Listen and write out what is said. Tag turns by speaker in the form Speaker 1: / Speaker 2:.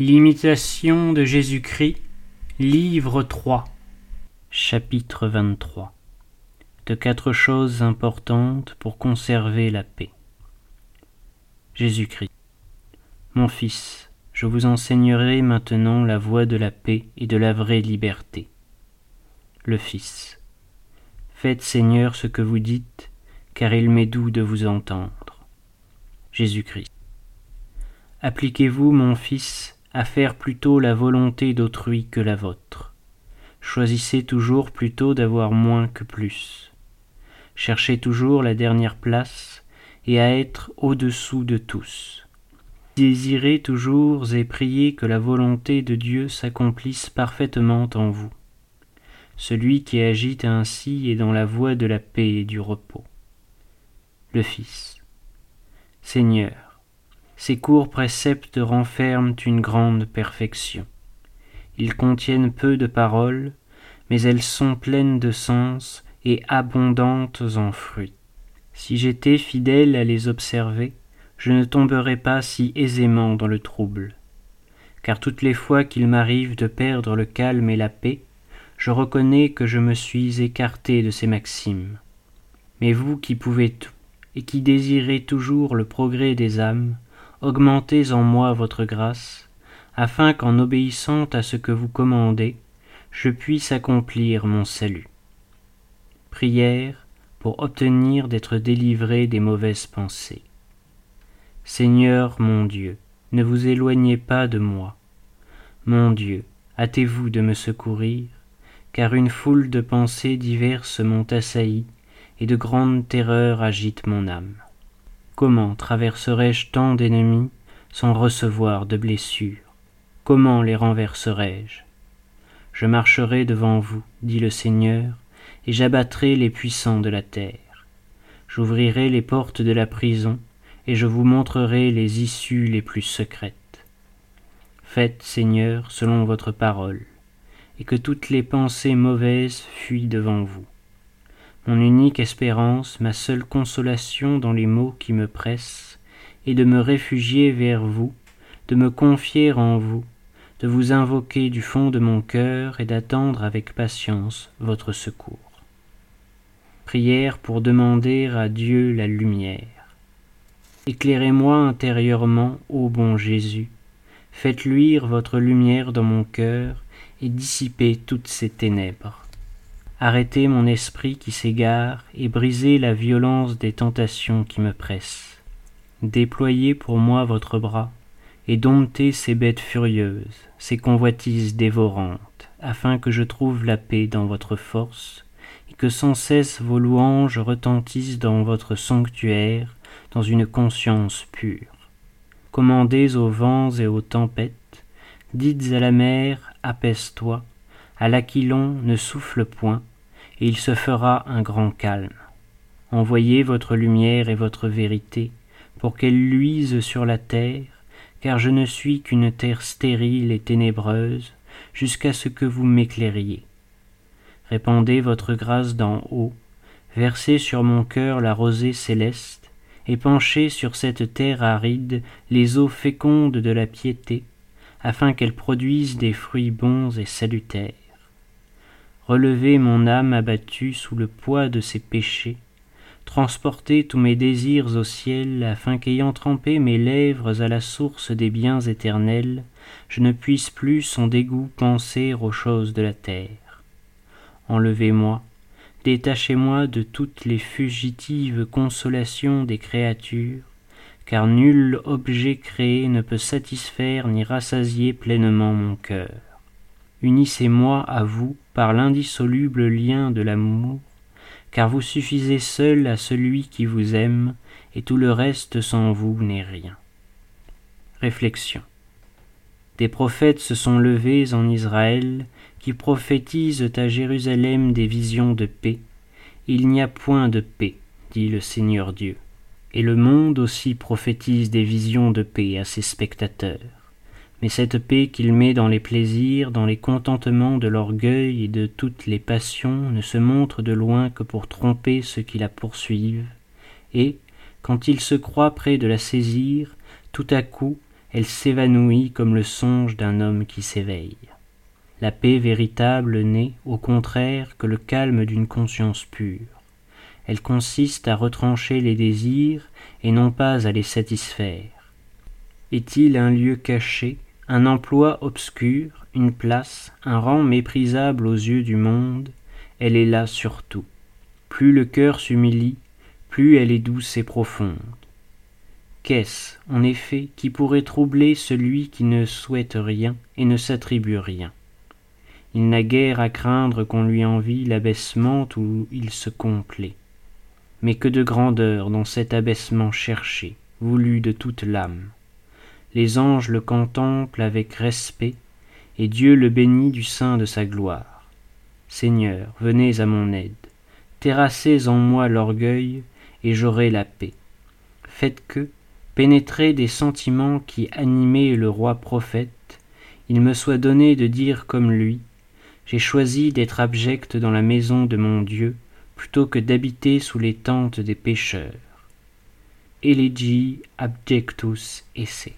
Speaker 1: L'imitation de Jésus-Christ, livre 3, chapitre 23. De quatre choses importantes pour conserver la paix. Jésus-Christ. Mon fils, je vous enseignerai maintenant la voie de la paix et de la vraie liberté. Le Fils. Faites Seigneur ce que vous dites, car il m'est doux de vous entendre. Jésus-Christ. Appliquez-vous, mon Fils, à faire plutôt la volonté d'autrui que la vôtre. Choisissez toujours plutôt d'avoir moins que plus. Cherchez toujours la dernière place et à être au-dessous de tous. Désirez toujours et priez que la volonté de Dieu s'accomplisse parfaitement en vous. Celui qui agit ainsi est dans la voie de la paix et du repos. Le Fils. Seigneur, ces courts préceptes renferment une grande perfection. Ils contiennent peu de paroles, mais elles sont pleines de sens et abondantes en fruits. Si j'étais fidèle à les observer, je ne tomberais pas si aisément dans le trouble. Car toutes les fois qu'il m'arrive de perdre le calme et la paix, je reconnais que je me suis écarté de ces maximes. Mais vous qui pouvez tout, et qui désirez toujours le progrès des âmes, augmentez en moi votre grâce, afin qu'en obéissant à ce que vous commandez, je puisse accomplir mon salut. Prière pour obtenir d'être délivré des mauvaises pensées. Seigneur mon Dieu, ne vous éloignez pas de moi. Mon Dieu, hâtez-vous de me secourir, car une foule de pensées diverses m'ont assailli, et de grandes terreurs agitent mon âme. Comment traverserai-je tant d'ennemis sans recevoir de blessures? Comment les renverserai-je? Je marcherai devant vous, dit le Seigneur, et j'abattrai les puissants de la terre. J'ouvrirai les portes de la prison, et je vous montrerai les issues les plus secrètes. Faites, Seigneur, selon votre parole, et que toutes les pensées mauvaises fuient devant vous mon unique espérance, ma seule consolation dans les maux qui me pressent, est de me réfugier vers vous, de me confier en vous, de vous invoquer du fond de mon cœur et d'attendre avec patience votre secours. Prière pour demander à Dieu la lumière. Éclairez-moi intérieurement, ô bon Jésus, faites luire votre lumière dans mon cœur et dissipez toutes ces ténèbres. Arrêtez mon esprit qui s'égare et brisez la violence des tentations qui me pressent. Déployez pour moi votre bras et domptez ces bêtes furieuses, ces convoitises dévorantes, afin que je trouve la paix dans votre force et que sans cesse vos louanges retentissent dans votre sanctuaire, dans une conscience pure. Commandez aux vents et aux tempêtes, dites à la mer, apaise-toi, à l'aquilon ne souffle point, et il se fera un grand calme. Envoyez votre lumière et votre vérité, pour qu'elles luisent sur la terre, car je ne suis qu'une terre stérile et ténébreuse, jusqu'à ce que vous m'éclairiez. Répandez votre grâce d'en haut, versez sur mon cœur la rosée céleste, et penchez sur cette terre aride les eaux fécondes de la piété, afin qu'elles produisent des fruits bons et salutaires relevez mon âme abattue sous le poids de ses péchés, transportez tous mes désirs au ciel, afin qu'ayant trempé mes lèvres à la source des biens éternels, je ne puisse plus sans dégoût penser aux choses de la terre. Enlevez-moi, détachez-moi de toutes les fugitives consolations des créatures, car nul objet créé ne peut satisfaire ni rassasier pleinement mon cœur unissez-moi à vous par l'indissoluble lien de l'amour, car vous suffisez seul à celui qui vous aime, et tout le reste sans vous n'est rien. Réflexion. Des prophètes se sont levés en Israël qui prophétisent à Jérusalem des visions de paix. Il n'y a point de paix, dit le Seigneur Dieu. Et le monde aussi prophétise des visions de paix à ses spectateurs mais cette paix qu'il met dans les plaisirs, dans les contentements de l'orgueil et de toutes les passions ne se montre de loin que pour tromper ceux qui la poursuivent, et, quand il se croit près de la saisir, tout à coup elle s'évanouit comme le songe d'un homme qui s'éveille. La paix véritable n'est, au contraire, que le calme d'une conscience pure. Elle consiste à retrancher les désirs et non pas à les satisfaire. Est-il un lieu caché, un emploi obscur, une place, un rang méprisable aux yeux du monde Elle est là surtout. Plus le cœur s'humilie, plus elle est douce et profonde. Qu'est-ce, en effet, qui pourrait troubler celui qui ne souhaite rien et ne s'attribue rien? Il n'a guère à craindre qu'on lui envie l'abaissement où il se complaît. Mais que de grandeur dans cet abaissement cherché, voulu de toute l'âme. Les anges le contemplent avec respect, et Dieu le bénit du sein de sa gloire. Seigneur, venez à mon aide, terrassez en moi l'orgueil, et j'aurai la paix. Faites que, pénétré des sentiments qui animaient le roi prophète, il me soit donné de dire comme lui, j'ai choisi d'être abject dans la maison de mon Dieu, plutôt que d'habiter sous les tentes des pécheurs. Elegi abjectus esse.